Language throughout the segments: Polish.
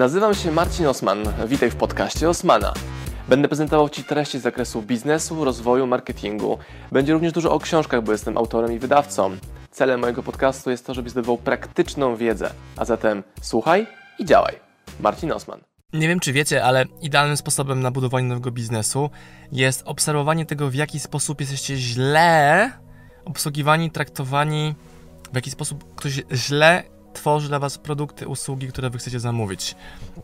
Nazywam się Marcin Osman. Witaj w podcaście Osmana. Będę prezentował Ci treści z zakresu biznesu, rozwoju, marketingu. Będzie również dużo o książkach, bo jestem autorem i wydawcą. Celem mojego podcastu jest to, żebyś zdobywał praktyczną wiedzę. A zatem słuchaj i działaj. Marcin Osman. Nie wiem, czy wiecie, ale idealnym sposobem na budowanie nowego biznesu jest obserwowanie tego, w jaki sposób jesteście źle obsługiwani, traktowani, w jaki sposób ktoś źle tworzy dla Was produkty, usługi, które Wy chcecie zamówić.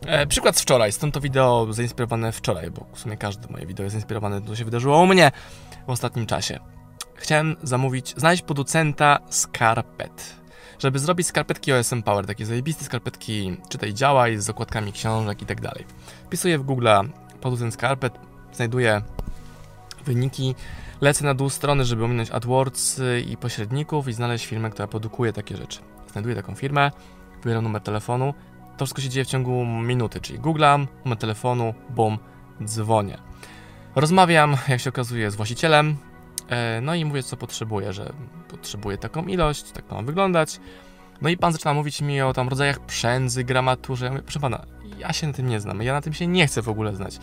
E, przykład z wczoraj, stąd to wideo zainspirowane wczoraj, bo w sumie każde moje wideo jest zainspirowane, to się wydarzyło u mnie w ostatnim czasie. Chciałem zamówić, znaleźć producenta skarpet. Żeby zrobić skarpetki OSM Power, takie zajebiste skarpetki, czytaj działaj, z okładkami książek i tak dalej. Wpisuję w Google producent skarpet, znajduję wyniki, lecę na dół strony, żeby ominąć AdWords i pośredników i znaleźć firmę, która produkuje takie rzeczy znajduję taką firmę, wybieram numer telefonu. To wszystko się dzieje w ciągu minuty, czyli googlam, numer telefonu, bum, dzwonię. Rozmawiam, jak się okazuje, z właścicielem, e, no i mówię, co potrzebuję, że potrzebuję taką ilość, tak to ma wyglądać. No i pan zaczyna mówić mi o tam rodzajach przędzy, gramaturze. Ja mówię, proszę pana, ja się na tym nie znam, ja na tym się nie chcę w ogóle znać.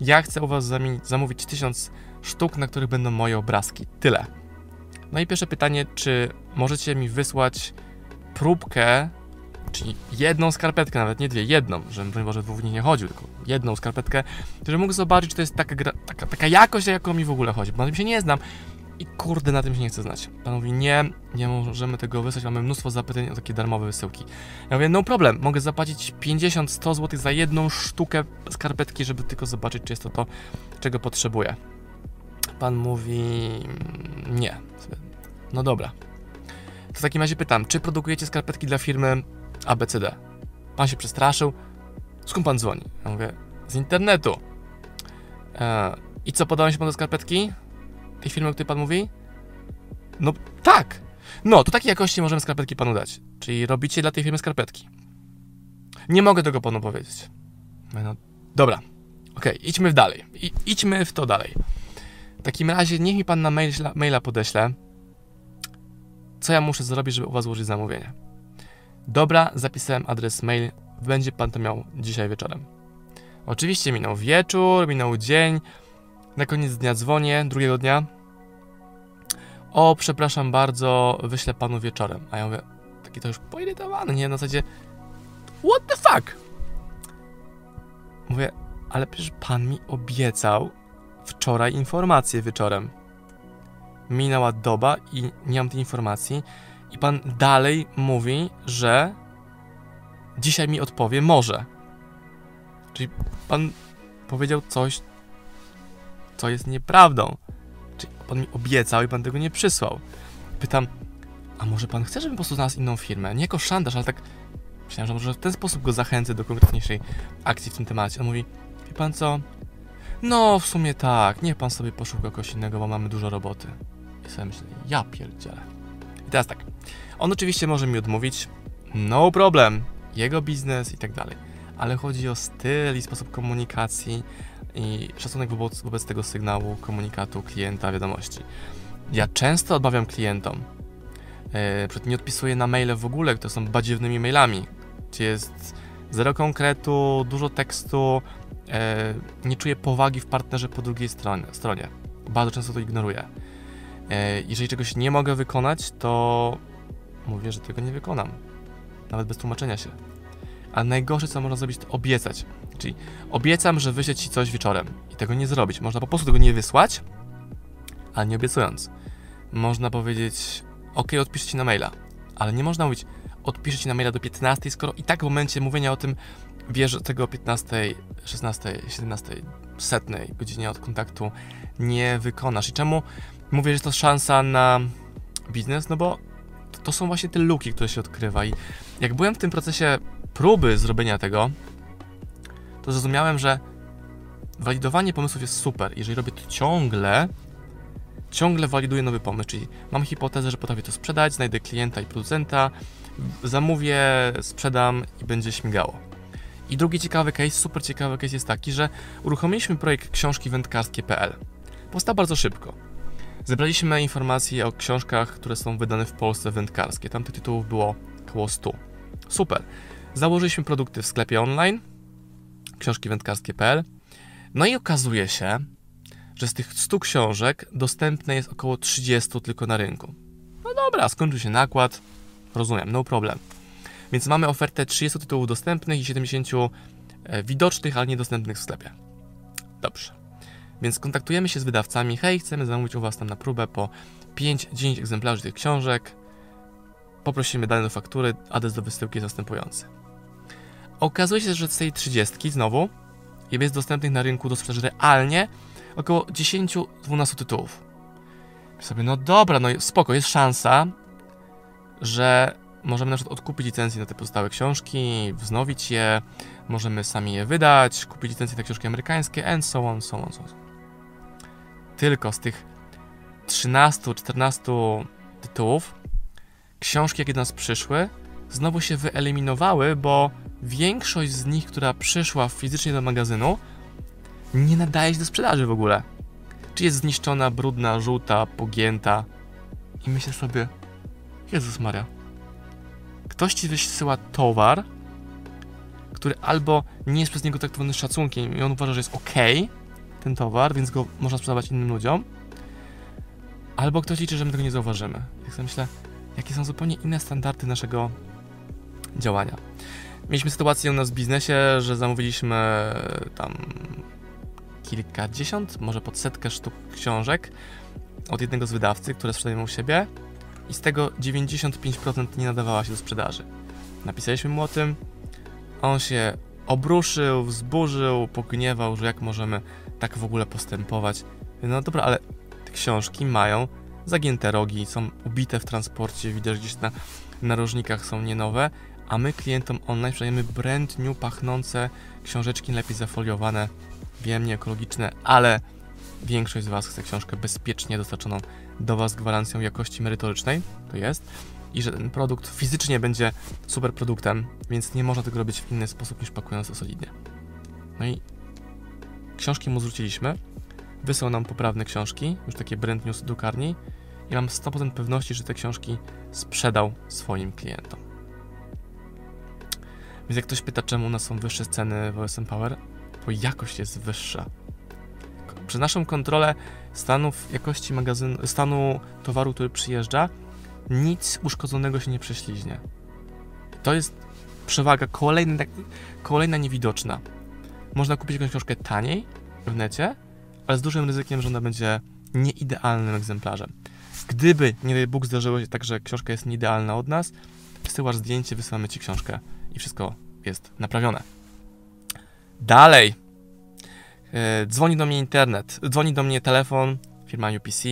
Ja chcę u was zamówić tysiąc sztuk, na których będą moje obrazki. Tyle. No i pierwsze pytanie, czy możecie mi wysłać próbkę, czyli jedną skarpetkę, nawet nie dwie, jedną, żebym Boże dwóch nie chodził, tylko jedną skarpetkę, żebym mógł zobaczyć, czy to jest taka, taka, taka jakość, jaką mi w ogóle chodzi, bo na tym się nie znam. I kurde, na tym się nie chcę znać. Pan mówi, nie, nie możemy tego wysłać, mamy mnóstwo zapytań o takie darmowe wysyłki. Ja mówię, no problem, mogę zapłacić 50-100 zł za jedną sztukę skarpetki, żeby tylko zobaczyć, czy jest to to, czego potrzebuję. Pan mówi, nie. No dobra, to w takim razie pytam, czy produkujecie skarpetki dla firmy ABCD? Pan się przestraszył. Skąd pan dzwoni? Ja mówię, z internetu. E, I co, podałem się pan do skarpetki? Tej firmy, o której pan mówi? No tak. No, to takiej jakości możemy skarpetki panu dać. Czyli robicie dla tej firmy skarpetki. Nie mogę tego panu powiedzieć. No, dobra. Okay, idźmy dalej. I, idźmy w to dalej. W takim razie niech mi pan na maila, maila podeśle co ja muszę zrobić, żeby u Was złożyć zamówienie? Dobra, zapisałem adres mail, będzie Pan to miał dzisiaj wieczorem. Oczywiście minął wieczór, minął dzień, na koniec dnia dzwonię, drugiego dnia. O, przepraszam bardzo, wyślę Panu wieczorem. A ja mówię, taki to już poirytowany, nie? Na zasadzie, what the fuck? Mówię, ale przecież Pan mi obiecał wczoraj informację wieczorem minęła doba i nie mam tej informacji i pan dalej mówi, że dzisiaj mi odpowie może. Czyli pan powiedział coś, co jest nieprawdą. Czyli pan mi obiecał i pan tego nie przysłał. Pytam, a może pan chce, żebym po prostu znalazł inną firmę? Nie jako szantaż, ale tak myślałem, że może w ten sposób go zachęcę do konkretniejszej akcji w tym temacie. On mówi, wie pan co? No, w sumie tak, niech pan sobie poszuka kogoś innego, bo mamy dużo roboty. I sobie myślę, ja pierdzielę. I teraz tak, on oczywiście może mi odmówić, no problem, jego biznes i tak dalej, ale chodzi o styl i sposób komunikacji i szacunek wobec, wobec tego sygnału, komunikatu klienta, wiadomości. Ja często odmawiam klientom, yy, nie odpisuję na maile w ogóle, które są badziewnymi mailami, gdzie jest zero konkretu, dużo tekstu, yy, nie czuję powagi w partnerze po drugiej stronie. stronie. Bardzo często to ignoruję. E, jeżeli czegoś nie mogę wykonać, to mówię, że tego nie wykonam. Nawet bez tłumaczenia się. A najgorsze, co można zrobić, to obiecać. Czyli obiecam, że wyślę ci coś wieczorem i tego nie zrobić. Można po prostu tego nie wysłać, ale nie obiecując. Można powiedzieć, ok, odpiszę ci na maila, ale nie można mówić, odpiszę ci na maila do 15, skoro i tak w momencie mówienia o tym wiesz, że tego o 15, 16, 17, setnej godzinie od kontaktu nie wykonasz. I czemu mówię, że to szansa na biznes, no bo to są właśnie te luki, które się odkrywa i jak byłem w tym procesie próby zrobienia tego, to zrozumiałem, że walidowanie pomysłów jest super. Jeżeli robię to ciągle, ciągle waliduję nowy pomysł, czyli mam hipotezę, że potrafię to sprzedać, znajdę klienta i producenta, zamówię, sprzedam i będzie śmigało. I drugi ciekawy case, super ciekawy case jest taki, że uruchomiliśmy projekt książki wędkarskie.pl. Powstał bardzo szybko. Zebraliśmy informacje o książkach, które są wydane w Polsce wędkarskie. Tam tych tytułów było około 100. Super. Założyliśmy produkty w sklepie online, książki wędkarskie.pl. No i okazuje się, że z tych 100 książek dostępne jest około 30 tylko na rynku. No dobra, skończył się nakład, rozumiem, no problem. Więc mamy ofertę 30 tytułów dostępnych i 70 e, widocznych, ale niedostępnych w sklepie. Dobrze. Więc kontaktujemy się z wydawcami. Hej, chcemy zamówić u Was tam na próbę po 5-10 egzemplarzy tych książek. Poprosimy dane do faktury, adres do wysyłki jest następujący. Okazuje się, że z tej 30 znowu jest dostępnych na rynku do sprzedaży realnie około 10-12 tytułów. Sobie, no dobra, no spoko, jest szansa, że możemy na przykład odkupić licencję na te pozostałe książki, wznowić je, możemy sami je wydać, kupić licencję na książki amerykańskie, and so on, so on, so on. Tylko z tych 13-14 tytułów, książki, jakie do nas przyszły, znowu się wyeliminowały, bo większość z nich, która przyszła fizycznie do magazynu, nie nadaje się do sprzedaży w ogóle. Czy jest zniszczona, brudna, żółta, pogięta. I myślę sobie, Jezus Maria, ktoś ci wysyła towar, który albo nie jest przez niego traktowany szacunkiem i on uważa, że jest ok, ten towar, więc go można sprzedawać innym ludziom, albo ktoś liczy, że my tego nie zauważymy. Jak sobie myślę, jakie są zupełnie inne standardy naszego działania. Mieliśmy sytuację u nas w biznesie, że zamówiliśmy tam kilkadziesiąt, może pod setkę sztuk książek od jednego z wydawcy, które sprzedajemy u siebie i z tego 95% nie nadawała się do sprzedaży. Napisaliśmy mu o tym, on się obruszył, wzburzył, pogniewał, że jak możemy tak w ogóle postępować. No dobra, ale te książki mają zagięte rogi, są ubite w transporcie, widać gdzieś na narożnikach są nie nowe, a my klientom online sprzedajemy brand new, pachnące książeczki lepiej zafoliowane, wiem, nie ekologiczne, ale większość z Was chce książkę bezpiecznie dostarczoną do Was z gwarancją jakości merytorycznej, to jest, i że ten produkt fizycznie będzie super produktem, więc nie można tego robić w inny sposób niż pakując to solidnie. No i książki mu zwróciliśmy, wysłał nam poprawne książki, już takie brand news drukarni i mam 100% pewności, że te książki sprzedał swoim klientom. Więc jak ktoś pyta, czemu u nas są wyższe ceny w OSM Power, bo jakość jest wyższa. Przez naszą kontrolę stanów jakości magazynu, stanu towaru, który przyjeżdża, nic uszkodzonego się nie prześliźnie. To jest przewaga kolejna, kolejna niewidoczna. Można kupić jakąś książkę taniej w necie, ale z dużym ryzykiem, że ona będzie nieidealnym egzemplarzem. Gdyby, nie daj Bóg, zdarzyło się tak, że książka jest nieidealna od nas, wysyłasz zdjęcie, wysyłamy ci książkę i wszystko jest naprawione. Dalej. E, dzwoni do mnie internet, dzwoni do mnie telefon, firma UPC.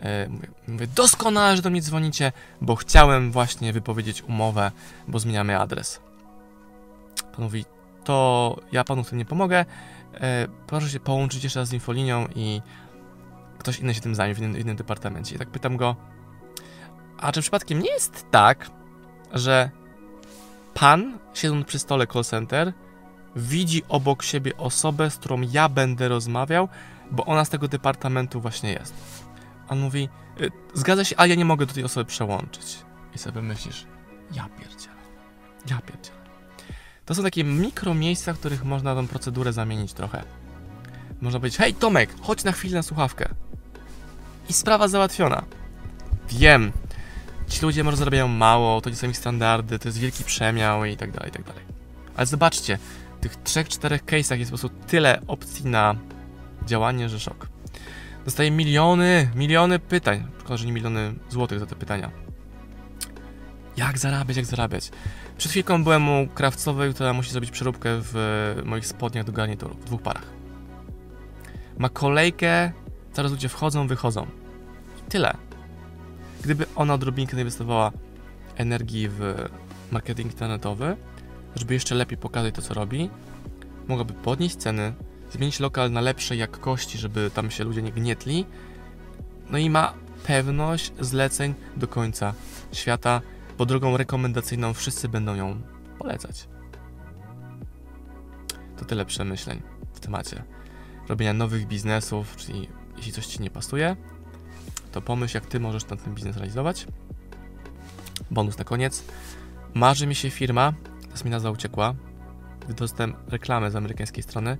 E, mówię, doskonale, że do mnie dzwonicie, bo chciałem właśnie wypowiedzieć umowę, bo zmieniamy adres. Pan mówi, to ja panu w tym nie pomogę. E, proszę się połączyć jeszcze raz z infolinią i ktoś inny się tym zajmie w innym, innym departamencie. I tak pytam go, a czy przypadkiem nie jest tak, że pan, siedząc przy stole call center, widzi obok siebie osobę, z którą ja będę rozmawiał, bo ona z tego departamentu właśnie jest. On mówi, y, zgadza się, ale ja nie mogę do tej osoby przełączyć. I sobie myślisz, ja pierdzielę, ja pierdzielę. To są takie mikro miejsca, w których można tą procedurę zamienić trochę. Można powiedzieć, hej Tomek, chodź na chwilę na słuchawkę. I sprawa załatwiona. Wiem, ci ludzie może zarabiają mało, to nie są ich standardy, to jest wielki przemiał i tak dalej, i tak dalej. Ale zobaczcie, tych trzech, czterech case'ach jest po prostu tyle opcji na działanie, że szok. Dostaję miliony, miliony pytań. Szkoda, że nie miliony złotych za te pytania. Jak zarabiać, jak zarabiać? Przed chwilką byłem u krawcowej, która musi zrobić przeróbkę w moich spodniach do garnituru, w dwóch parach. Ma kolejkę, zaraz ludzie wchodzą, wychodzą. I tyle. Gdyby ona odrobinkę inwestowała energii w marketing internetowy, żeby jeszcze lepiej pokazać to, co robi, mogłaby podnieść ceny, zmienić lokal na lepszej jakości, żeby tam się ludzie nie gnietli, no i ma pewność zleceń do końca świata, bo drogą rekomendacyjną wszyscy będą ją polecać. To tyle przemyśleń w temacie robienia nowych biznesów, czyli jeśli coś Ci nie pasuje, to pomyśl, jak Ty możesz ten, biznes realizować. Bonus na koniec. Marzy mi się firma, teraz nazwa uciekła, dostałem reklamę z amerykańskiej strony,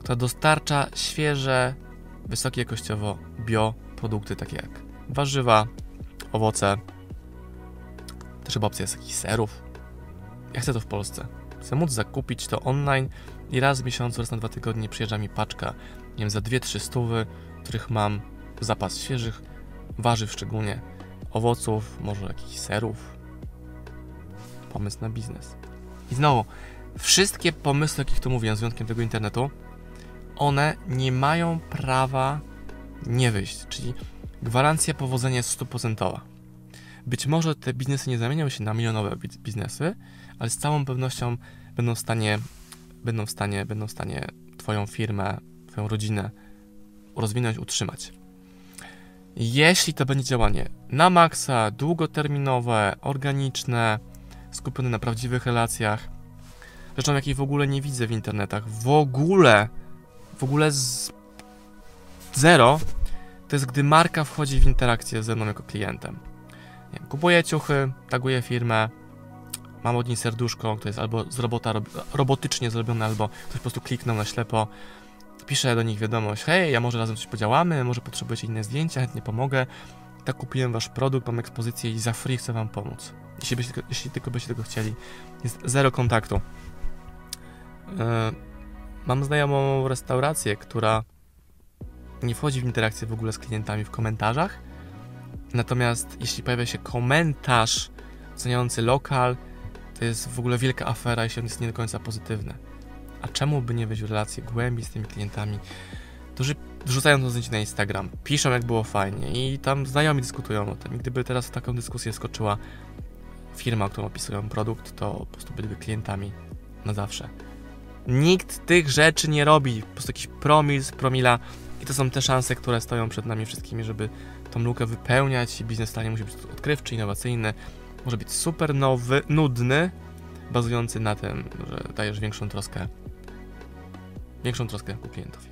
która dostarcza świeże, wysokie jakościowo bioprodukty, takie jak warzywa, owoce. Też chyba opcja jest jakichś serów. Ja chcę to w Polsce. Chcę móc zakupić to online i raz w miesiącu, raz na dwa tygodnie przyjeżdża mi paczka, nie wiem, za 2-3 stówy, których mam zapas świeżych warzyw szczególnie, owoców, może jakichś serów. Pomysł na biznes. I znowu, wszystkie pomysły, jakich tu mówiłem, z wyjątkiem tego internetu, one nie mają prawa nie wyjść, czyli gwarancja powodzenia jest stuprocentowa. Być może te biznesy nie zamienią się na milionowe biznesy, ale z całą pewnością będą w stanie, będą w stanie, będą w stanie Twoją firmę, Twoją rodzinę rozwinąć, utrzymać. Jeśli to będzie działanie na maksa, długoterminowe, organiczne, skupione na prawdziwych relacjach, rzeczą jakiej w ogóle nie widzę w internetach, w ogóle, w ogóle z zero, to jest gdy marka wchodzi w interakcję ze mną jako klientem. Nie wiem, kupuję ciuchy, taguję firmę, mam od niej serduszko, które jest albo z robota robotycznie zrobione, albo ktoś po prostu kliknął na ślepo, piszę do nich wiadomość, hej, ja może razem coś podziałamy, może potrzebujecie inne zdjęcia, chętnie pomogę. Tak kupiłem wasz produkt, mam ekspozycję i za free chcę wam pomóc. Jeśli, byście, jeśli tylko byście tego chcieli. Jest zero kontaktu. Yy, mam znajomą restaurację, która nie wchodzi w interakcję w ogóle z klientami w komentarzach. Natomiast jeśli pojawia się komentarz oceniający lokal, to jest w ogóle wielka afera, jeśli on jest nie do końca pozytywny. A czemu by nie wejść w relacje głębiej z tymi klientami, którzy wrzucają to zdjęcie na Instagram, piszą jak było fajnie i tam znajomi dyskutują o tym. I gdyby teraz w taką dyskusję skoczyła firma, którą opisują produkt, to po prostu byliby klientami na zawsze. Nikt tych rzeczy nie robi, po prostu jakiś promil z promila i to są te szanse, które stoją przed nami wszystkimi, żeby tą lukę wypełniać. Biznes stanie musi być odkrywczy, innowacyjny, może być super nowy, nudny, bazujący na tym, że dajesz większą troskę, większą troskę u klientów.